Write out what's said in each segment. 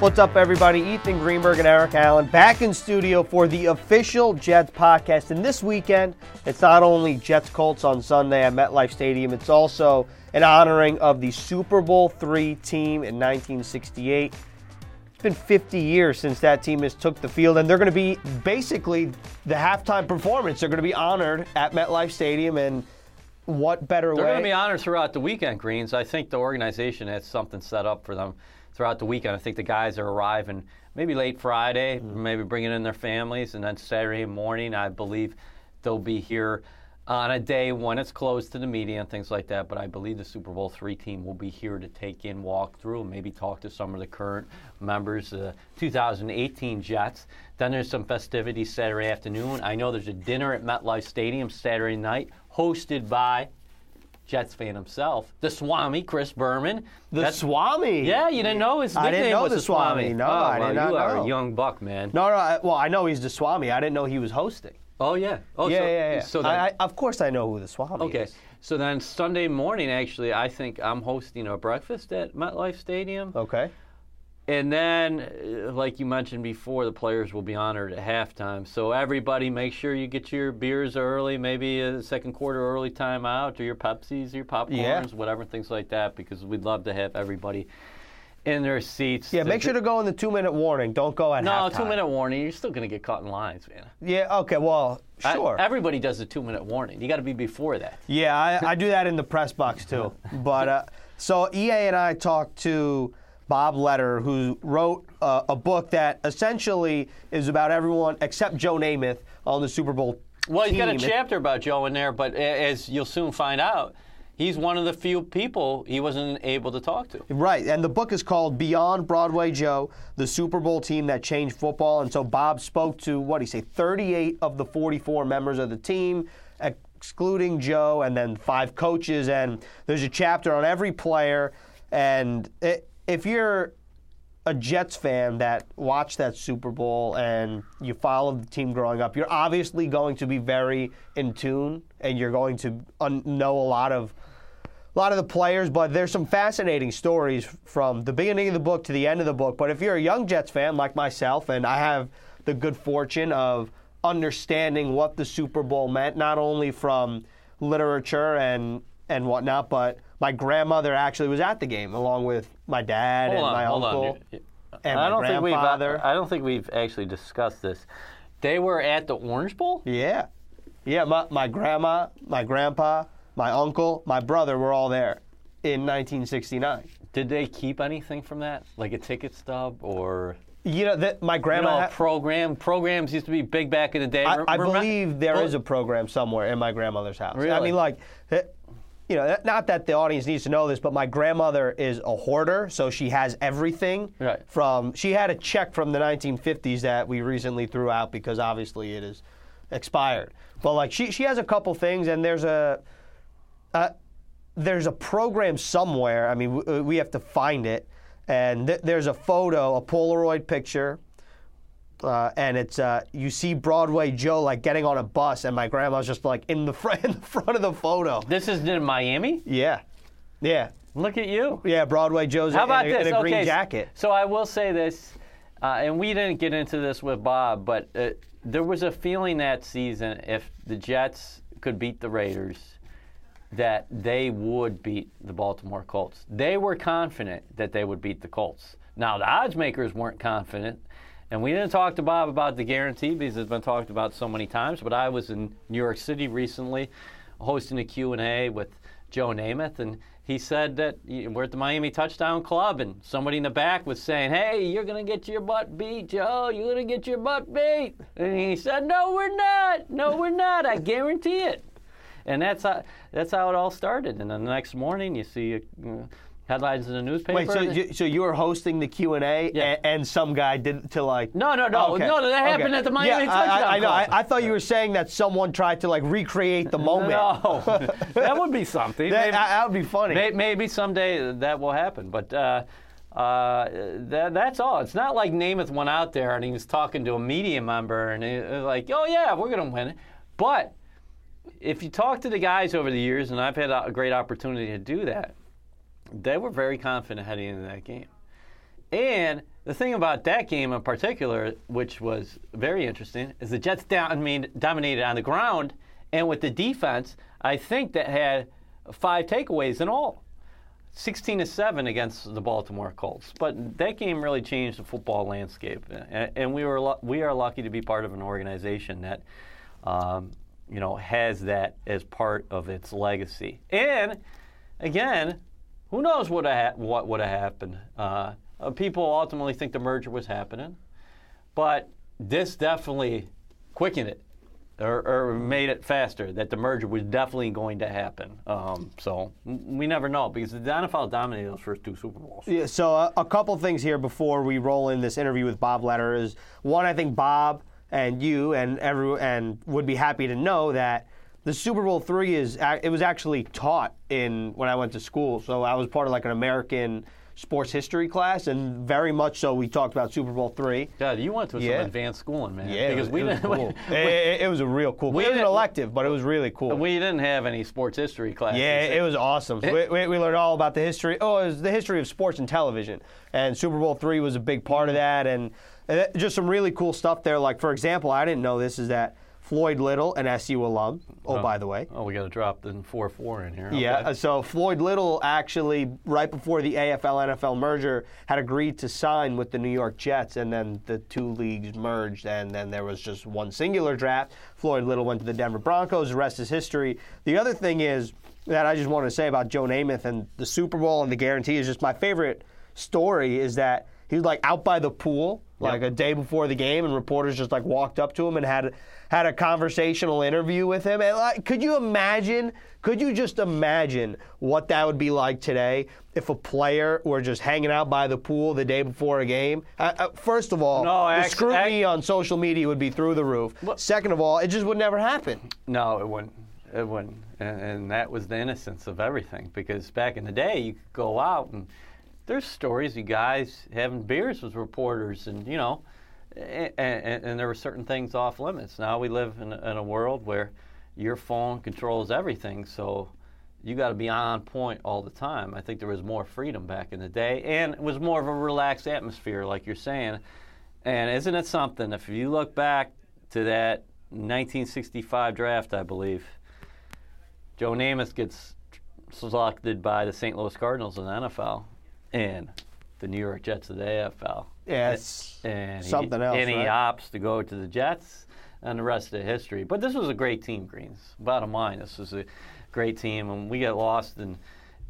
What's up, everybody? Ethan Greenberg and Eric Allen back in studio for the official Jets podcast. And this weekend, it's not only Jets Colts on Sunday at MetLife Stadium, it's also an honoring of the Super Bowl III team in 1968. It's been 50 years since that team has took the field, and they're going to be basically the halftime performance. They're going to be honored at MetLife Stadium, and what better They're way? going to be honored throughout the weekend, Greens. I think the organization has something set up for them throughout the weekend. I think the guys are arriving maybe late Friday, Mm-hmm. maybe bringing in their families, and then Saturday morning, I believe they'll be here on a day when it's closed to the media and things like that. But I believe the Super Bowl three team will be here to take in, walk through, and maybe talk to some of the current members, of the 2018 Jets. Then there's some festivities Saturday afternoon. I know there's a dinner at MetLife Stadium Saturday night, hosted by Jets fan himself, the Swami, Chris Berman. the That's- Swami. Yeah, you didn't know his I nickname didn't know was the Swami. No, oh, I well, did not you are a young buck, man. No, no. I, well, I know he's the Swami. I didn't know he was hosting. Oh yeah. Oh yeah, so, yeah, yeah. So then, I, I, of course, I know who the Swami okay. is. Okay. So then Sunday morning, actually, I think I'm hosting a breakfast at MetLife Stadium. Okay. And then, uh, like you mentioned before, the players will be honored at halftime. So everybody, make sure you get your beers early, maybe a second quarter early timeout, or your Pepsis, your popcorns, Yeah. whatever, things like that, because we'd love to have everybody in their seats. Yeah, make sure to go in the two-minute warning. Don't go at No, halftime. two minute warning. You're still going to get caught in lines, man. Yeah. Okay. Well, I- sure. everybody does a two minute warning. You got to be before that. yeah, I, I do that in the press box too. But uh, so EA and I talked to Bob Lederer, who wrote uh, a book that essentially is about everyone except Joe Namath on the Super Bowl. Well, he's got a chapter about Joe in there, but as you'll soon find out, he's one of the few people he wasn't able to talk to. Right, and the book is called Beyond Broadway Joe, the Super Bowl team that changed football. And so Bob spoke to what do you say, 38 of the 44 members of the team, excluding Joe, and then five coaches. And there's a chapter on every player. And it, if you're a Jets fan that watched that Super Bowl and you followed the team growing up, you're obviously going to be very in tune, and you're going to un- know a lot of a lot of the players, but there's some fascinating stories from the beginning of the book to the end of the book. But if you're a young Jets fan like myself, and I have the good fortune of understanding what the Super Bowl meant, not only from literature and and whatnot, but my grandmother actually was at the game along with my dad Hold and on, my uncle. and I my don't think we've. uh, grandfather. I don't think we've actually discussed this. They were at the Orange Bowl. Yeah. Yeah, my, my grandma, my grandpa, my uncle, my brother were all there in 1969. Did they keep anything from that, like a ticket stub or? You know, that my You grandma. know, program programs used to be big back in the day. I, I believe there is Well, a program somewhere in my grandmother's house. I mean, like, eh, you know, not that the audience needs to know this, but my grandmother is a hoarder, so she has everything. Right. From she had a check from the 1950s that we recently threw out because obviously it is expired. But like, she she has a couple things, and there's a. Uh, there's a program somewhere. I mean, we, we have to find it. And th- there's a photo, a Polaroid picture, uh, and it's uh, you see Broadway Joe like getting on a bus, and my grandma's just like in the front, in the front of the photo. This is in Miami. Yeah, yeah, Look at you. yeah. Broadway Joe's How in, about a, this? in a green okay, jacket. So I will say this, uh, and we didn't get into this with Bob, but uh, there was a feeling that season if the Jets could beat the Raiders, that they would beat the Baltimore Colts. They were confident that they would beat the Colts. Now the odds makers weren't confident. And we didn't talk to Bob about the guarantee because it's been talked about so many times. But I was in New York City recently, hosting a Q&A with Joe Namath, and he said that we're at the Miami Touchdown Club, and somebody in the back was saying, "Hey, you're gonna get your butt beat, Joe. You're gonna get your butt beat." And he said, "No, we're not. No, we're not. I guarantee it." And that's how that's how it all started. And the next morning, you see a, headlines in the newspaper. Wait, so you, so you were hosting the Q and A, Yeah. and some guy did to like? No, no, no. Okay. No, that happened Okay. at the Miami yeah, I- touchdown I, I know. I. I thought you were saying that someone tried to like recreate the moment. no, that would be something. That, Maybe- that would be funny. May- Maybe someday that will happen, but uh, uh, that, that's all. It's not like Namath went out there and he was talking to a media member and he was like, "Oh yeah, we're going to win." But if you talk to the guys over the years, and I've had a great opportunity to do that, they were very confident heading into that game. And the thing about that game in particular, which was very interesting, is the Jets down, I mean, dominated on the ground, and with the defense, I think that had five takeaways in all. 16 to 7 against the Baltimore Colts. But that game really changed the football landscape. And, we, were, we are lucky to be part of an organization that um, you know, has that as part of its legacy. And again, who knows what, ha- what would have happened? Uh, people ultimately think the merger was happening, but this definitely quickened it or, or made it faster that the merger was definitely going to happen. Um, so we never know because the NFL dominated those first two Super Bowls. Yeah, so uh, a couple things here before we roll in this interview with Bob Lederer is one, I think Bob and you and every and would be happy to know that the Super Bowl three is it was actually taught in when I went to school. So I was part of like an American sports history class, and very much so we talked about Super Bowl three. God, you went to Yeah. some advanced schooling, man. Yeah, because it we was didn't. cool. it, it- it was a real cool. We it was an elective, but it was really cool. We didn't have any sports history class. Yeah, it was awesome. Eh. we, we, we learned all about the history. Oh, it was the history of sports and television, and Super Bowl three was a big part of that, and, and just some really cool stuff there. Like for example, I didn't know this is that Floyd Little, an SU alum. Oh, by the way. Oh, we got to drop the four four in here. Yeah, Okay. uh, so Floyd Little actually, right before the AFL NFL merger, had agreed to sign with the New York Jets, and then the two leagues merged, and then there was just one singular draft. Floyd Little went to the Denver Broncos. The rest is history. The other thing is that I just want to say about Joe Namath and the Super Bowl and the guarantee is just my favorite story is that he was like out by the pool like a day before the game, and reporters just like walked up to him and had had a conversational interview with him. And like, could you imagine? Could you just imagine what that would be like today if a player were just hanging out by the pool the day before a game? Uh, uh, first of all, No, the act- scrutiny on social media would be through the roof. Second of all, it just would never happen. No, it wouldn't. It wouldn't. And, and that was the innocence of everything. Because back in the day, you could go out and there's stories of guys having beers with reporters, and you know, and, and, and there were certain things off limits. Now we live in, a- in a world where your phone controls everything, so you got to be on point all the time. I think there was more freedom back in the day, and it was more of a relaxed atmosphere, like you're saying. And isn't it something? If you look back to that 1965 draft, I believe, Joe Namath gets selected by the St. Louis Cardinals in the NFL and the New York Jets of the AFL. Yeah, it's and he- something else, And he right? opts to go to the Jets, and the rest of the history. But this was a great team, Greens. Bottom line, this was a great team, and we get lost in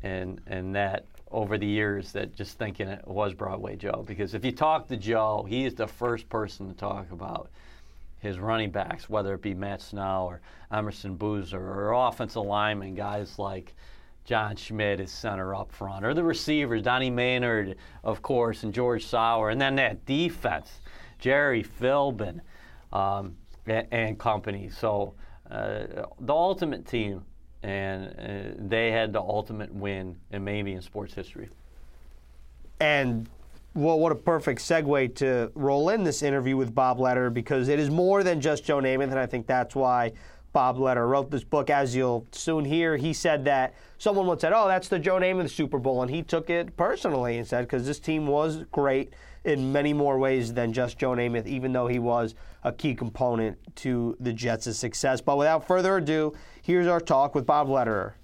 in in that over the years that just thinking it was Broadway Joe. Because if you talk to Joe, he is the first person to talk about his running backs, whether it be Matt Snell or Emerson Boozer or offensive linemen, guys like John Schmitt is center up front, or the receivers, Donnie Maynard, of course, and George Sauer, and then that defense, Jerry Philbin um, and, and company. So uh, the ultimate team, and uh, they had the ultimate win, and maybe in sports history. And well, what a perfect segue to roll in this interview with Bob Lederer because it is more than just Joe Namath, and I think that's why Bob Lederer wrote this book. As you'll soon hear, he said that someone once said, "Oh, that's the Joe Namath Super Bowl," and he took it personally and said, "Because this team was great in many more ways than just Joe Namath, even though he was a key component to the Jets' success." But without further ado, here's our talk with Bob Lederer.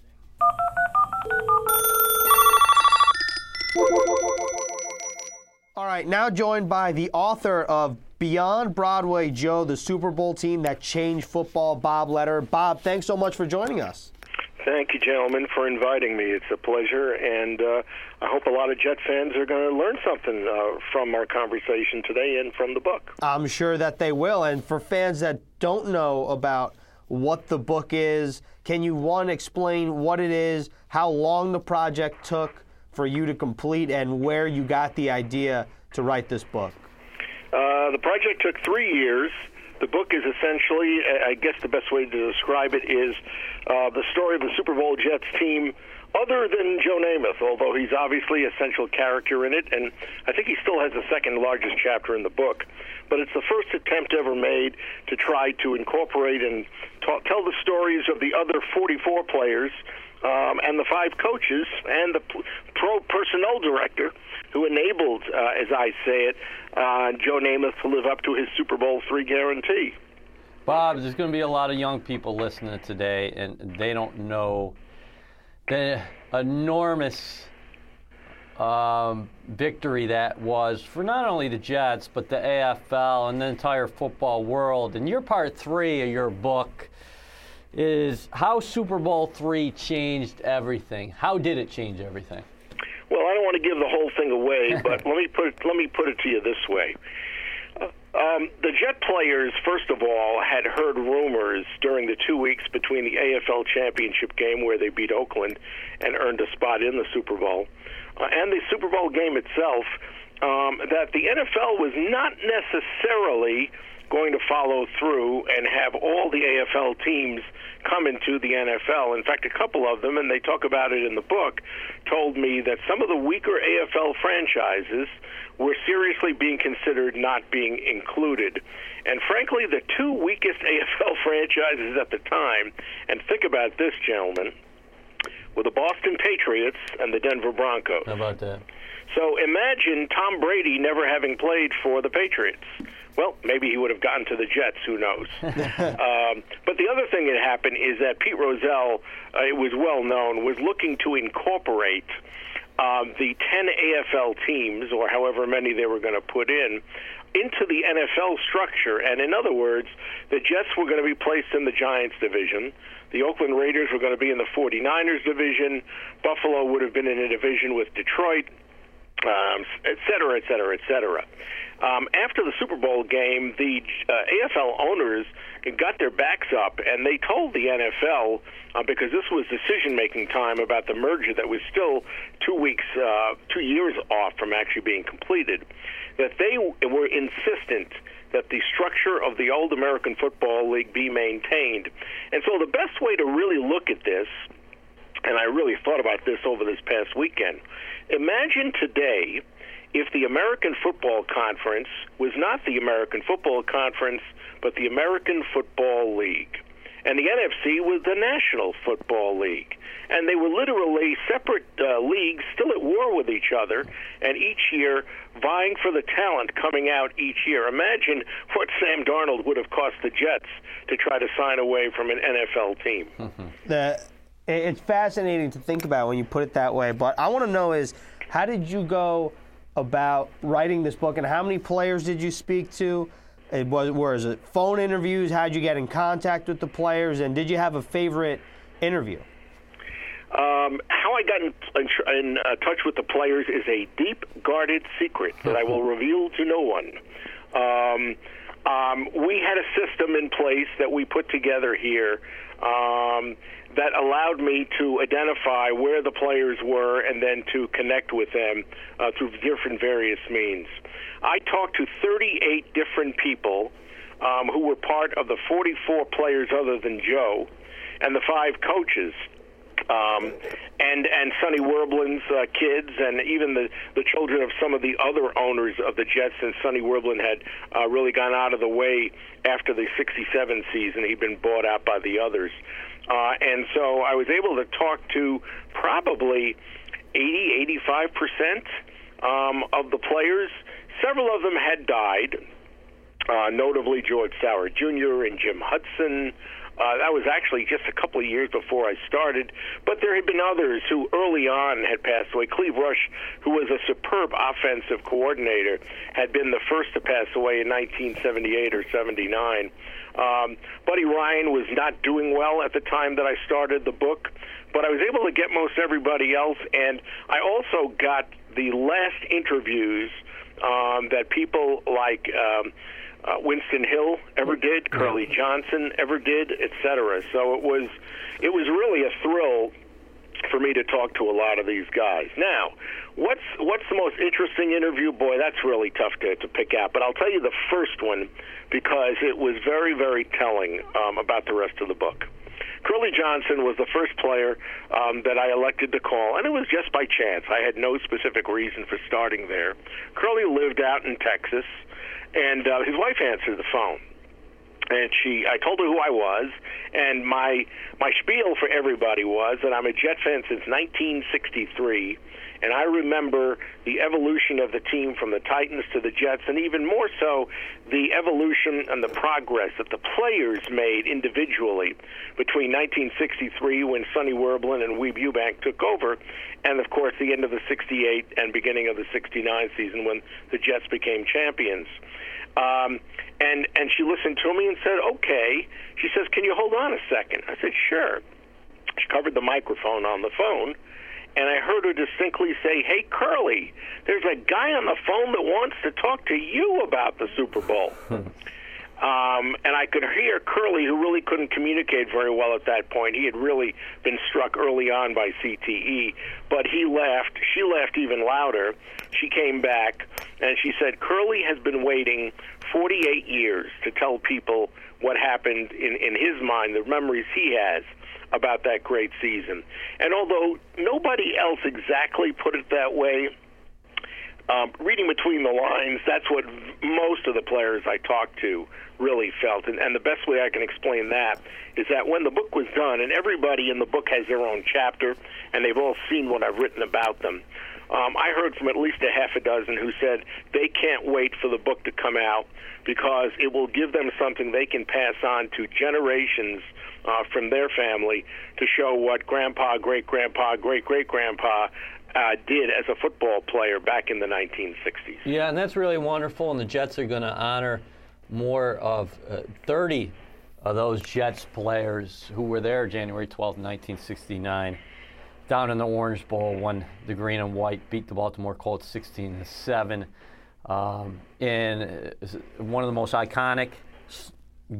All right, now joined by the author of Beyond Broadway Joe, the Super Bowl team that changed football, Bob Lederer. Bob, thanks so much for joining us. Thank you, gentlemen, for inviting me. It's a pleasure, and uh, I hope a lot of Jet fans are going to learn something uh, from our conversation today and from the book. I'm sure that they will. And for fans that don't know about what the book is, can you, one, explain what it is, how long the project took, for you to complete and where you got the idea to write this book? Uh, the project took three years. The book is essentially, I guess the best way to describe it is uh, the story of the Super Bowl Jets team other than Joe Namath, although he's obviously a central character in it, and I think he still has the second largest chapter in the book. But it's the first attempt ever made to try to incorporate and ta- tell the stories of the other 44 players um, and the five coaches and the pro personnel director who enabled, uh, as I say it, uh, Joe Namath to live up to his Super Bowl three guarantee. Bob, there's going to be a lot of young people listening today, and they don't know the enormous um, victory that was for not only the Jets, but the AFL and the entire football world. And you're part three of your book is how Super Bowl three changed everything. How did it change everything? Well, I don't want to give the whole thing away, but let me put it, let me put it to you this way. Um, the Jet players, first of all, had heard rumors during the two weeks between the AFL championship game where they beat Oakland and earned a spot in the Super Bowl, uh, and the Super Bowl game itself, um, that the NFL was not necessarily going to follow through and have all the AFL teams come into the NFL. In fact, a couple of them, and they talk about it in the book, told me that some of the weaker AFL franchises were seriously being considered not being included. And frankly, the two weakest AFL franchises at the time, and think about this, gentlemen, were the Boston Patriots and the Denver Broncos. How about that? So imagine Tom Brady never having played for the Patriots. Well, maybe he would have gotten to the Jets. Who knows? um, but the other thing that happened is that Pete Rozelle, uh, it was well known, was looking to incorporate um, the 10 AFL teams, or however many they were going to put in, into the NFL structure. And in other words, the Jets were going to be placed in the Giants division. The Oakland Raiders were going to be in the 49ers division. Buffalo would have been in a division with Detroit, um, et cetera, et cetera, et cetera. Um, after the Super Bowl game, the uh, AFL owners got their backs up and they told the NFL uh, because this was decision-making time about the merger that was still two weeks, uh, two years off from actually being completed, that they were insistent that the structure of the old American Football League be maintained. And so the best way to really look at this, and I really thought about this over this past weekend, imagine today if the American Football Conference was not the American Football Conference, but the American Football League. And the NFC was the National Football League. And they were literally separate uh, leagues, still at war with each other, and each year vying for the talent coming out each year. Imagine what Sam Darnold would have cost the Jets to try to sign away from an NFL team. Mm-hmm. The, it's fascinating to think about when you put it that way, but I want to know is how did you go about writing this book, and how many players did you speak to? It was it phone interviews? How did you get in contact with the players, and did you have a favorite interview? Um, how I got in, in, in uh, touch with the players is a deep guarded secret that I will reveal to no one. Um, um, we had a system in place that we put together here um, that allowed me to identify where the players were and then to connect with them uh, through different various means. I talked to 38 different people um, who were part of the 44 players other than Joe and the five coaches um, and and Sonny Werblin's uh, kids, and even the the children of some of the other owners of the Jets. Since Sonny Werblin had uh, really gone out of the way after the '67 season, he'd been bought out by the others, and so I was able to talk to probably 80, 85 percent um, of the players. Several of them had died, uh, notably George Sauer Jr. and Jim Hudson. Uh, that was actually just a couple of years before I started, but there had been others who early on had passed away. Clive Rush, who was a superb offensive coordinator, had been the first to pass away in 1978 or 79. Um, Buddy Ryan was not doing well at the time that I started the book, but I was able to get most everybody else, and I also got the last interviews um, that people like. Um, uh, Winston Hill ever did, Curly Johnson ever did, etc. So it was, it was really a thrill for me to talk to a lot of these guys. Now, what's what's the most interesting interview? Boy, that's really tough to, to pick out. But I'll tell you the first one because it was very, very telling um, about the rest of the book. Curly Johnson was the first player um, that I elected to call, and it was just by chance. I had no specific reason for starting there. Curly lived out in Texas, and uh, his wife answered the phone and she I told her who I was and my my spiel for everybody was that I'm a Jet fan since 1963 and I remember the evolution of the team from the Titans to the Jets and even more so the evolution and the progress that the players made individually between 1963 when Sonny Werblin and Weeb Ewbank took over and of course the end of the 68 and beginning of the 69 season when the Jets became champions. Um, and and she listened to me and said, "Okay." She says, "Can you hold on a second? I said, "Sure." She covered the microphone on the phone, and I heard her distinctly say, "Hey, Curly, there's a guy on the phone that wants to talk to you about the Super Bowl." Um, and I could hear Curly, who really couldn't communicate very well at that point. He had really been struck early on by CTE, but he laughed. She laughed even louder. She came back and she said, Curly has been waiting 48 years to tell people what happened in, in his mind, the memories he has about that great season. And although nobody else exactly put it that way, um, reading between the lines, that's what most of the players I talked to really felt. And, and the best way I can explain that is that when the book was done, and everybody in the book has their own chapter, and they've all seen what I've written about them. Um, I heard from at least a half a dozen who said they can't wait for the book to come out because it will give them something they can pass on to generations uh, from their family to show what grandpa, great grandpa, great great grandpa uh, did as a football player back in the 1960s. Yeah, and that's really wonderful. And the Jets are going to honor more of uh, 30 of those Jets players who were there January 12, 1969, down in the Orange Bowl when the green and white beat the Baltimore Colts 16 to 7. Um, in one of the most iconic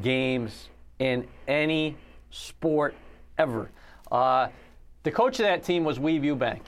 games in any sport ever. Uh, the coach of that team was Weeb Ewbank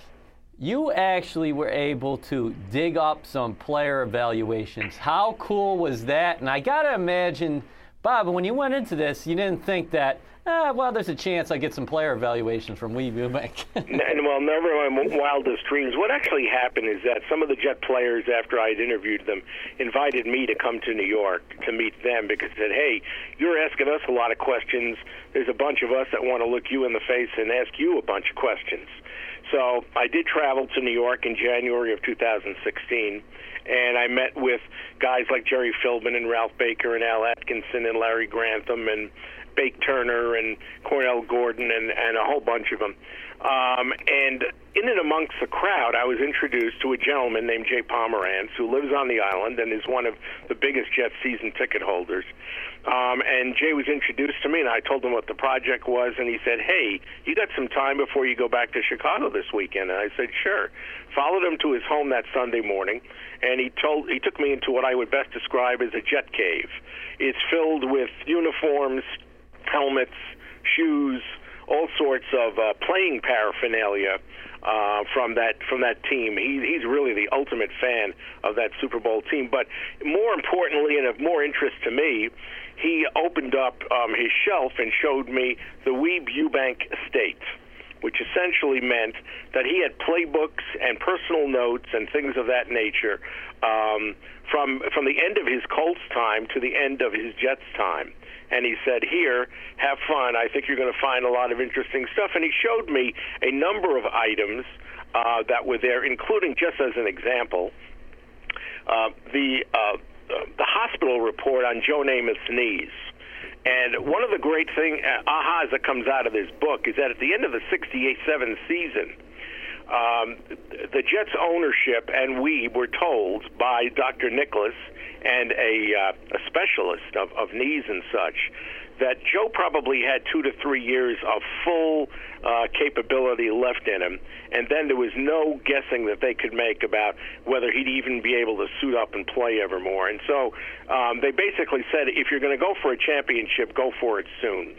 you actually were able to dig up some player evaluations. How cool was that? And I got to imagine, Bob, when you went into this, you didn't think that, ah, well, there's a chance I get some player evaluations from Weeb Ewbank. well, never in my wildest dreams. What actually happened is that some of the Jet players, after I had interviewed them, invited me to come to New York to meet them because they said, hey, you're asking us a lot of questions. There's a bunch of us that want to look you in the face and ask you a bunch of questions. So I did travel to New York in January of 2016, and I met with guys like Jerry Philbin and Ralph Baker and Al Atkinson and Larry Grantham and Bake Turner and Cornell Gordon and, and a whole bunch of them. Um, and in and amongst the crowd, I was introduced to a gentleman named Jay Pomerantz, who lives on the island and is one of the biggest Jet season ticket holders. Um, and Jay was introduced to me, and I told him what the project was, and he said, "Hey, you got some time before you go back to Chicago this weekend?" And I said, "Sure." Followed him to his home that Sunday morning, and he told he took me into what I would best describe as a jet cave. It's filled with uniforms, helmets, shoes, all sorts of uh, playing paraphernalia uh, from that from that team. He, he's really the ultimate fan of that Super Bowl team. But more importantly, and of more interest to me, he opened up um, his shelf and showed me the Weeb Ewbank estate which essentially meant that he had playbooks and personal notes and things of that nature um, from from the end of his Colts time to the end of his Jets time and he said, Here, have fun. I think you're going to find a lot of interesting stuff. And he showed me a number of items uh, that were there, including, just as an example, uh, the, uh, the hospital report on Joe Namath's knees. And one of the great thing uh, ahas that comes out of this book is that at the end of the 68-7 season, um, the Jets ownership and we were told by Dr. Nicholas and a, uh, a specialist of, of knees and such that Joe probably had two to three years of full uh, capability left in him, and then there was no guessing that they could make about whether he'd even be able to suit up and play evermore. And so um, they basically said, if you're going to go for a championship, go for it soon.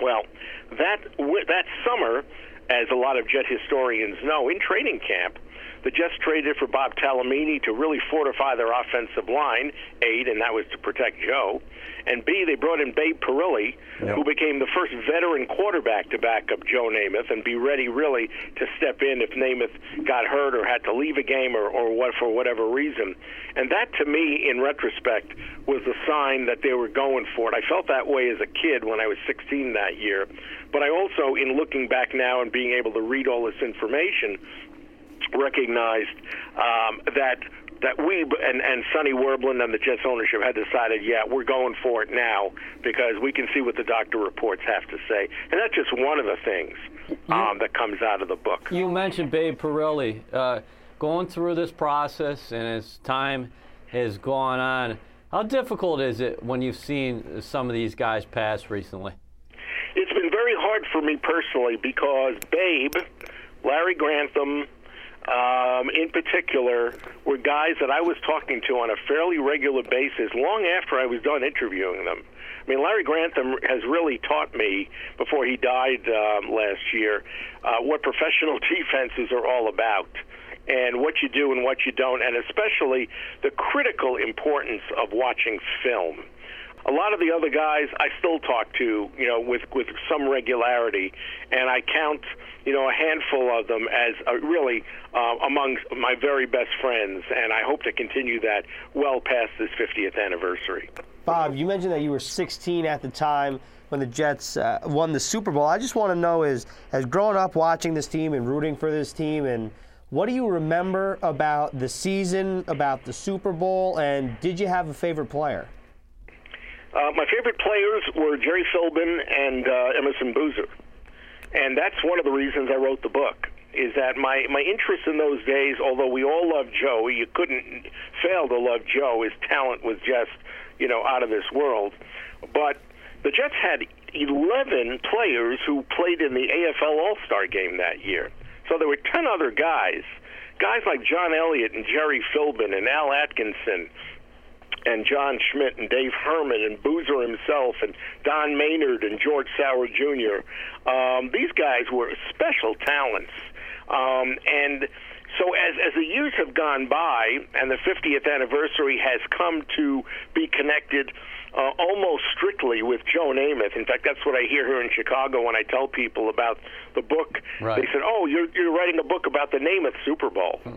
Well, that that summer, as a lot of Jet historians know, in training camp, the Jets traded for Bob Talamini to really fortify their offensive line, A, and that was to protect Joe. And B, they brought in Babe Parilli, yep. who became the first veteran quarterback to back up Joe Namath and be ready really to step in if Namath got hurt or had to leave a game or, or what for whatever reason. And that, to me, in retrospect, was a sign that they were going for it. I felt that way as a kid when I was 16 that year. But I also, in looking back now and being able to read all this information, recognized um, that that we and, and Sonny Werblin and the Jets ownership had decided, yeah, we're going for it now because we can see what the doctor reports have to say, and that's just one of the things um, that comes out of the book. You mentioned Babe Parilli uh, going through this process, and as time has gone on, how difficult is it when you've seen some of these guys pass recently? It's been very hard for me personally because Babe, Larry Grantham, um, in particular, were guys that I was talking to on a fairly regular basis long after I was done interviewing them. I mean, Larry Grantham has really taught me before he died um, last year uh, what professional defenses are all about and what you do and what you don't, and especially the critical importance of watching film a lot of the other guys I still talk to, you know, with with some regularity, and I count, you know, a handful of them as uh, really uh, among my very best friends, and I hope to continue that well past this 50th anniversary. Bob, you mentioned that you were 16 at the time when the Jets uh, won the Super Bowl. I just want to know is, as growing up watching this team and rooting for this team, and what do you remember about the season, about the Super Bowl, and did you have a favorite player? Uh, my favorite players were Jerry Philbin and uh, Emerson Boozer, and that's one of the reasons I wrote the book. Is that my my interest in those days? Although we all loved Joe, you couldn't fail to love Joe. His talent was just you know out of this world. But the Jets had 11 players who played in the AFL All Star game that year. So there were 10 other guys, guys like John Elliott and Jerry Philbin and Al Atkinson and John Schmitt and Dave Herman and Boozer himself and Don Maynard and George Sauer Jr. Um, these guys were special talents. Um, and so as, as the years have gone by and the 50th anniversary has come to be connected uh, almost strictly with Joe Namath. In fact, that's what I hear here in Chicago when I tell people about the book. Right. They said, "Oh, you're you're writing a book about the Namath Super Bowl." Hmm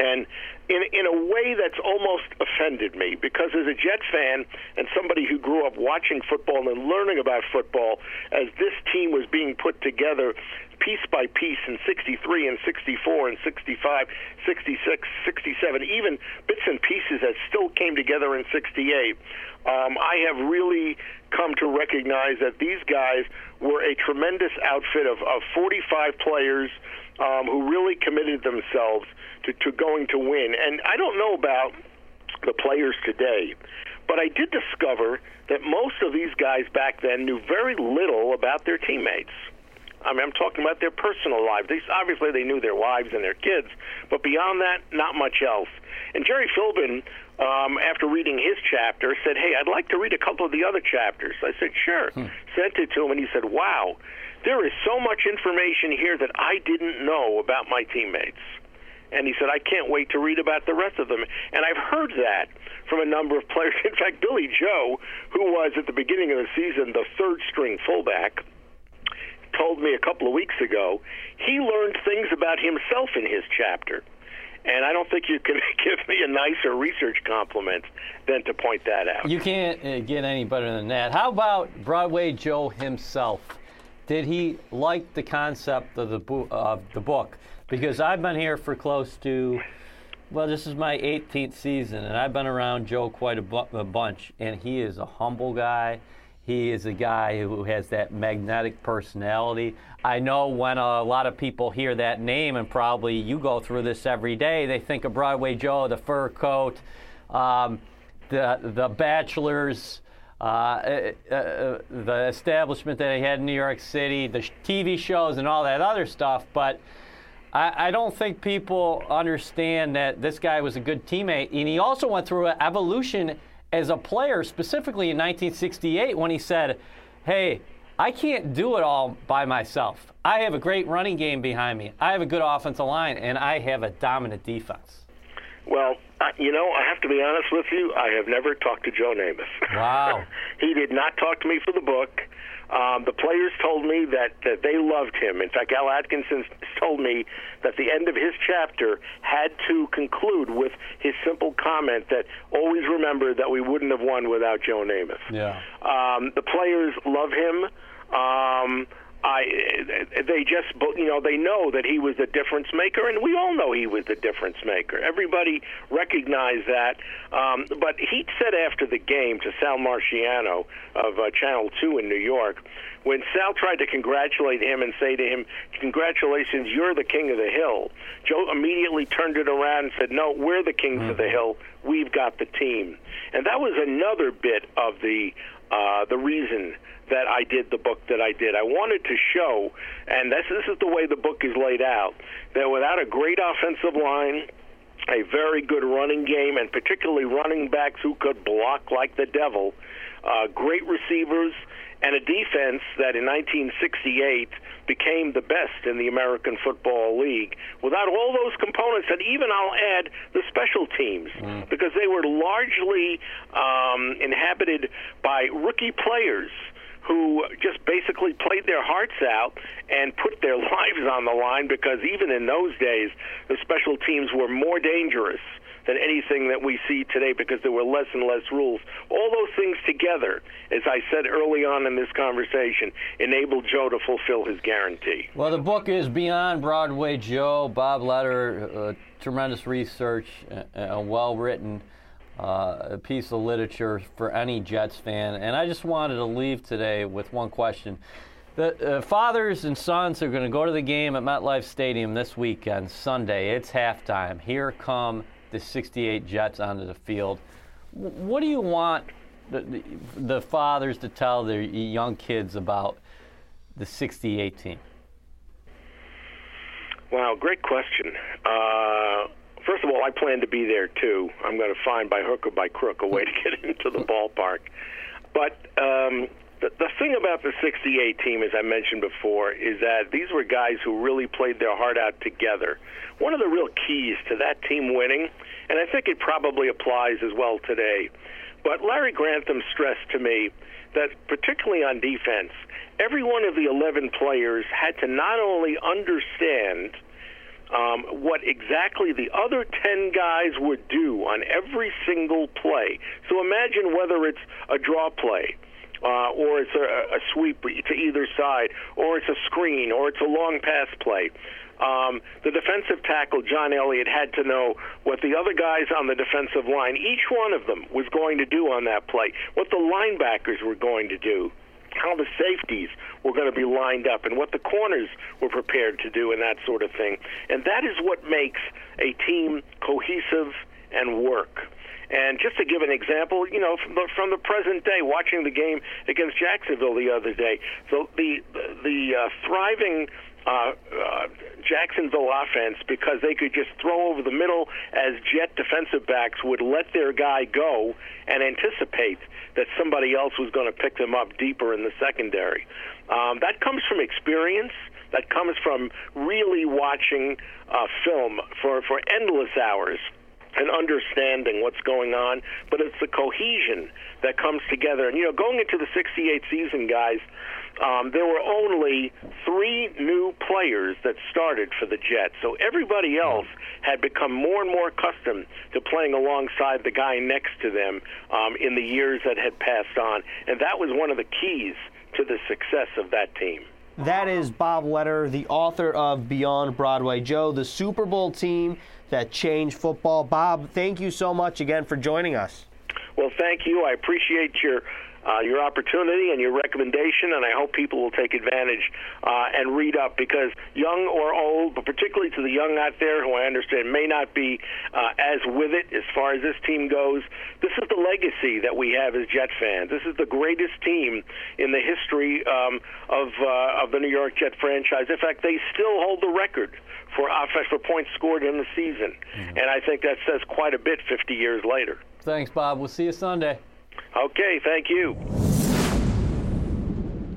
and in in a way that's almost offended me because as a Jet fan and somebody who grew up watching football and learning about football as this team was being put together piece by piece in 63 and 64 and 65, 66, 67, even bits and pieces that still came together in 68. Um, I have really come to recognize that these guys were a tremendous outfit of, of 45 players um, who really committed themselves to, to going to win. And I don't know about the players today, but I did discover that most of these guys back then knew very little about their teammates. I mean, I'm talking about their personal lives. They, obviously, they knew their wives and their kids, but beyond that, not much else. And Jerry Philbin, um, after reading his chapter, said, "Hey, I'd like to read a couple of the other chapters." I said, "Sure." Hmm. Sent it to him, and he said, "Wow, there is so much information here that I didn't know about my teammates." And he said, I can't wait to read about the rest of them. And I've heard that from a number of players. In fact, Billy Joe, who was at the beginning of the season the third string fullback, told me a couple of weeks ago he learned things about himself in his chapter. And I don't think you can give me a nicer research compliment than to point that out. You can't uh, get any better than that. How about Broadway Joe himself? Did he like the concept of the, bo- of the book? Because I've been here for close to, well, this is my 18th season, and I've been around Joe quite a, bu- a bunch, and he is a humble guy. He is a guy who has that magnetic personality. I know when a lot of people hear that name, and probably you go through this every day, they think of Broadway Joe, the fur coat, um, the the bachelors. Uh, uh, uh, the establishment that he had in New York City, the TV shows, and all that other stuff. But I, I, don't think people understand that this guy was a good teammate. And he also went through an evolution as a player, specifically in 1968 when he said, Hey, I can't do it all by myself. I have a great running game behind me. I have a good offensive line, and I have a dominant defense. Well, you know, I have to be honest with you. I have never talked to Joe Namath. Wow. he did not talk to me for the book. Um, the players told me that, that they loved him. In fact, Al Atkinson told me that the end of his chapter had to conclude with his simple comment that always remember that we wouldn't have won without Joe Namath. Yeah. Um, the players love him. Um, I, they just, you know, they know that he was a difference maker, and we all know he was the difference maker. Everybody recognized that. Um, but he said after the game to Sal Marciano of uh, Channel 2 in New York, when Sal tried to congratulate him and say to him, Congratulations, you're the king of the hill, Joe immediately turned it around and said, No, we're the kings mm-hmm. of the hill. We've got the team. And that was another bit of the, uh, the reason that I did the book that I did. I wanted to show, and this, this is the way the book is laid out, that without a great offensive line, a very good running game, and particularly running backs who could block like the devil, uh, great receivers, and a defense that in 1968 became the best in the American Football League. Without all those components, and even I'll add the special teams, mm. because they were largely um, inhabited by rookie players who just basically played their hearts out and put their lives on the line because even in those days, the special teams were more dangerous than anything that we see today because there were less and less rules. All those things together, as I said early on in this conversation, enabled Joe to fulfill his guarantee. Well, the book is Beyond Broadway Joe, Bob Lederer, uh, tremendous research, uh, uh, well written uh, a piece of literature for any Jets fan. And I just wanted to leave today with one question. The uh, fathers and sons are going to go to the game at MetLife Stadium this weekend, Sunday. It's halftime. Here come the 68 Jets onto the field. What do you want the, the, the fathers to tell their young kids about the 68 team? Wow, great question. Uh, First of all, I plan to be there too. I'm going to find by hook or by crook a way to get into the ballpark. But um, the, the thing about the 68 team, as I mentioned before, is that these were guys who really played their heart out together. One of the real keys to that team winning, and I think it probably applies as well today, but Larry Grantham stressed to me that particularly on defense, every one of the 11 players had to not only understand – um, what exactly the other 10 guys would do on every single play. So imagine whether it's a draw play. Uh, or it's a, a sweep to either side, or it's a screen, or it's a long pass play. Um, the defensive tackle, John Elliott, had to know what the other guys on the defensive line, each one of them, was going to do on that play, what the linebackers were going to do how the safeties were going to be lined up and what the corners were prepared to do and that sort of thing. And that is what makes a team cohesive and work. And just to give an example, you know, from the, from the present day, watching the game against Jacksonville the other day, so the the uh, thriving uh, uh, Jacksonville offense because they could just throw over the middle as jet defensive backs would let their guy go and anticipate that somebody else was going to pick them up deeper in the secondary. Um, that comes from experience. That comes from really watching uh, film for, for endless hours and understanding what's going on, but it's the cohesion that comes together. And, you know, going into the 68 season, guys, um, there were only three new players that started for the Jets. So everybody else had become more and more accustomed to playing alongside the guy next to them um, in the years that had passed on. And that was one of the keys to the success of that team. That is Bob Lederer, the author of Beyond Broadway Joe, the Super Bowl team that changed football. Bob, thank you so much again for joining us. Well, thank you. I appreciate your uh, your opportunity and your recommendation, and I hope people will take advantage uh, and read up because young or old, but particularly to the young out there who I understand may not be uh, as with it as far as this team goes, this is the legacy that we have as Jet fans. This is the greatest team in the history um, of uh, of the New York Jet franchise. In fact, they still hold the record for offensive points scored in the season, mm-hmm. and I think that says quite a bit 50 years later. Thanks, Bob. We'll see you Sunday. Okay, thank you.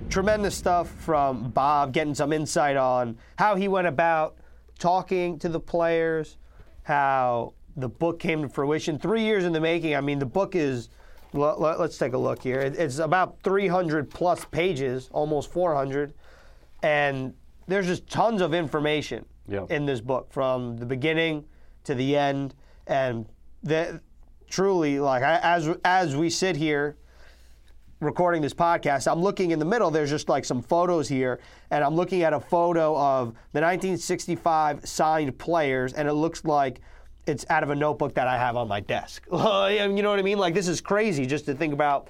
tremendous stuff from Bob, getting some insight on how he went about talking to the players, how the book came to fruition. Three years in the making. I mean, the book is. Let, us take a look here. It's about 300 plus pages, almost 400, and there's just tons of information Yeah. in this book from the beginning to the end, and the, truly, like as as we sit here recording this podcast, I'm looking in the middle. There's just like some photos here, and I'm looking at a photo of the 1965 signed players, and it looks like it's out of a notebook that I have on my desk. you know what I mean? Like this is crazy just to think about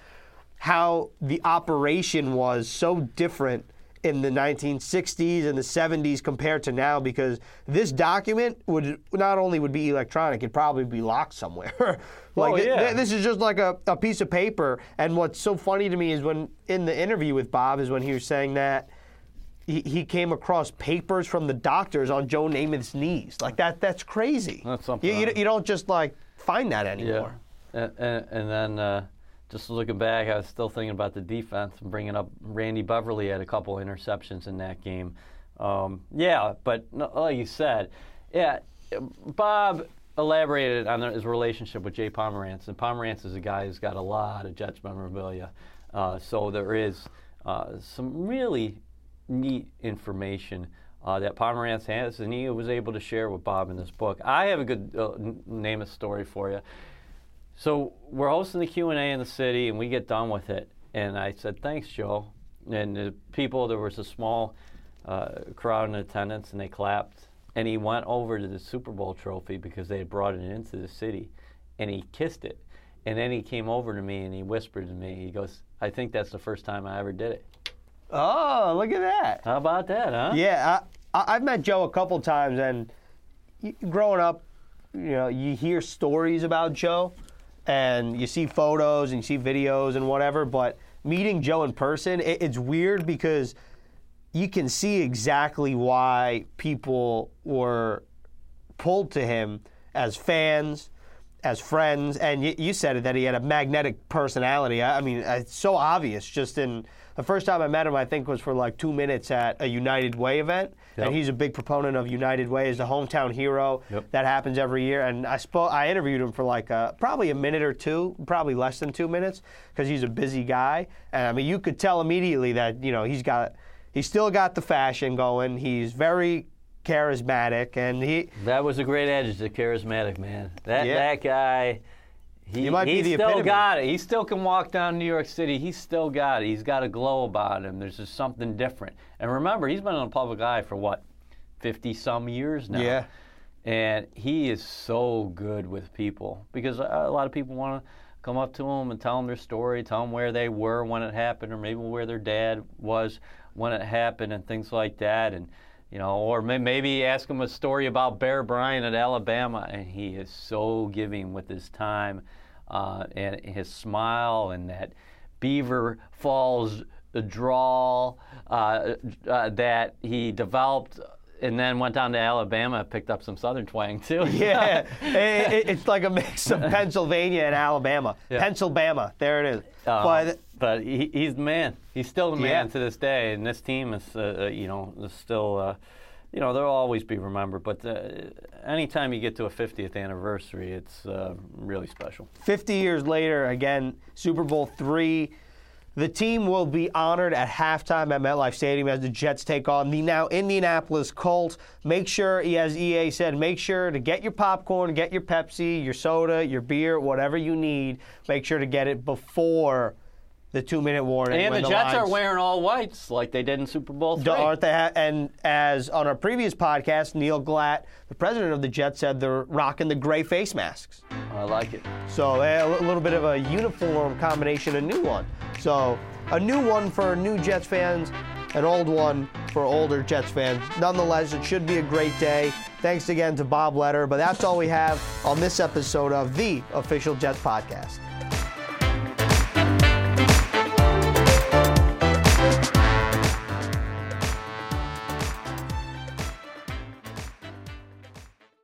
how the operation was so different in the 1960s and the 70s compared to now because this document would not only would be electronic it'd probably be locked somewhere. Like Oh, yeah. thi- this is just like a, a piece of paper. And what's so funny to me is when in the interview with bob is when he was saying that he, he came across papers from the doctors on joe namath's knees. Like that that's crazy. That's something you, you, you don't just like find that anymore. And, and, and then uh, just looking back, I was still thinking about the defense and bringing up Randy Beverly had a couple interceptions in that game. Um, yeah, but no, like you said, yeah, Bob elaborated on his relationship with Jay Pomerantz, and Pomerantz is a guy who's got a lot of Jets memorabilia. Uh, so there is uh, some really neat information uh, that Pomerantz has, and he was able to share with Bob in this book. I have a good uh, Namath story for you. So we're hosting the Q and A in the city, and we get done with it. And I said, "Thanks, Joe." And the people, there was a small uh, crowd in attendance, and they clapped. And he went over to the Super Bowl trophy because they had brought it into the city, and he kissed it. And then he came over to me and he whispered to me. He goes, "I think that's the first time I ever did it." oh look at that How about that, huh? Yeah, I, I, I've met Joe a couple times, and growing up, you know, you hear stories about Joe, and you see photos and you see videos and whatever. But meeting Joe in person, it, it's weird because you can see exactly why people were pulled to him as fans, as friends, and you, you said it that he had a magnetic personality. I, I mean, it's so obvious. Just in the first time I met him, I think was for like two minutes at a United Way event, Yep. and he's a big proponent of United Way as the hometown hero. Yep. That happens every year, and I spoke. I interviewed him for like uh probably a minute or two, probably less than two minutes, because he's a busy guy. And I mean, you could tell immediately that you know he's got. He's still got the fashion going. He's very charismatic, and he That was a great adjective, charismatic man. That Yeah. that guy, he, He might be he the still epitome. got it. He still can walk down New York City. He's still got it. He's got a glow about him. There's just something different. And remember, he's been in the public eye for what, fifty some years now. Yeah. And he is so good with people because a a lot of people want to come up to him and tell him their story, tell them where they were when it happened, or maybe where their dad was when it happened, and things like that. And you know, or may- maybe ask him a story about Bear Bryant at Alabama, and he is so giving with his time uh, and his smile and that Beaver Falls drawl uh, uh, that he developed. And then went down to Alabama, and picked up some Southern twang too. Yeah, it, it- it's like a mix of Pennsylvania and Alabama. Yeah. Pennsylvania, there it is. Uh, but but he, he's the man. He's still the man Yeah. to this day, and this team is, uh, uh, you know, is still, uh, you know, they'll always be remembered. But uh, anytime you get to a 50th anniversary, it's uh, really special. 50 years later, again, Super Bowl three. The team will be honored at halftime at MetLife Stadium as the Jets take on the now Indianapolis Colts. Make sure, as EA said, make sure to get your popcorn, get your Pepsi, your soda, your beer, whatever you need. Make sure to get it before the two-minute warning. And when the Jets are wearing all whites like they did in Super Bowl three. Aren't they? Ha- and as on our previous podcast, Neil Glat, the president of the Jets, said they're rocking the gray face masks. I like it. So eh, a little bit of a uniform combination, a new one. So a new one for new Jets fans, an old one for older Jets fans. Nonetheless, it should be a great day. Thanks again to Bob Lederer. But that's all we have on this episode of the official Jets podcast.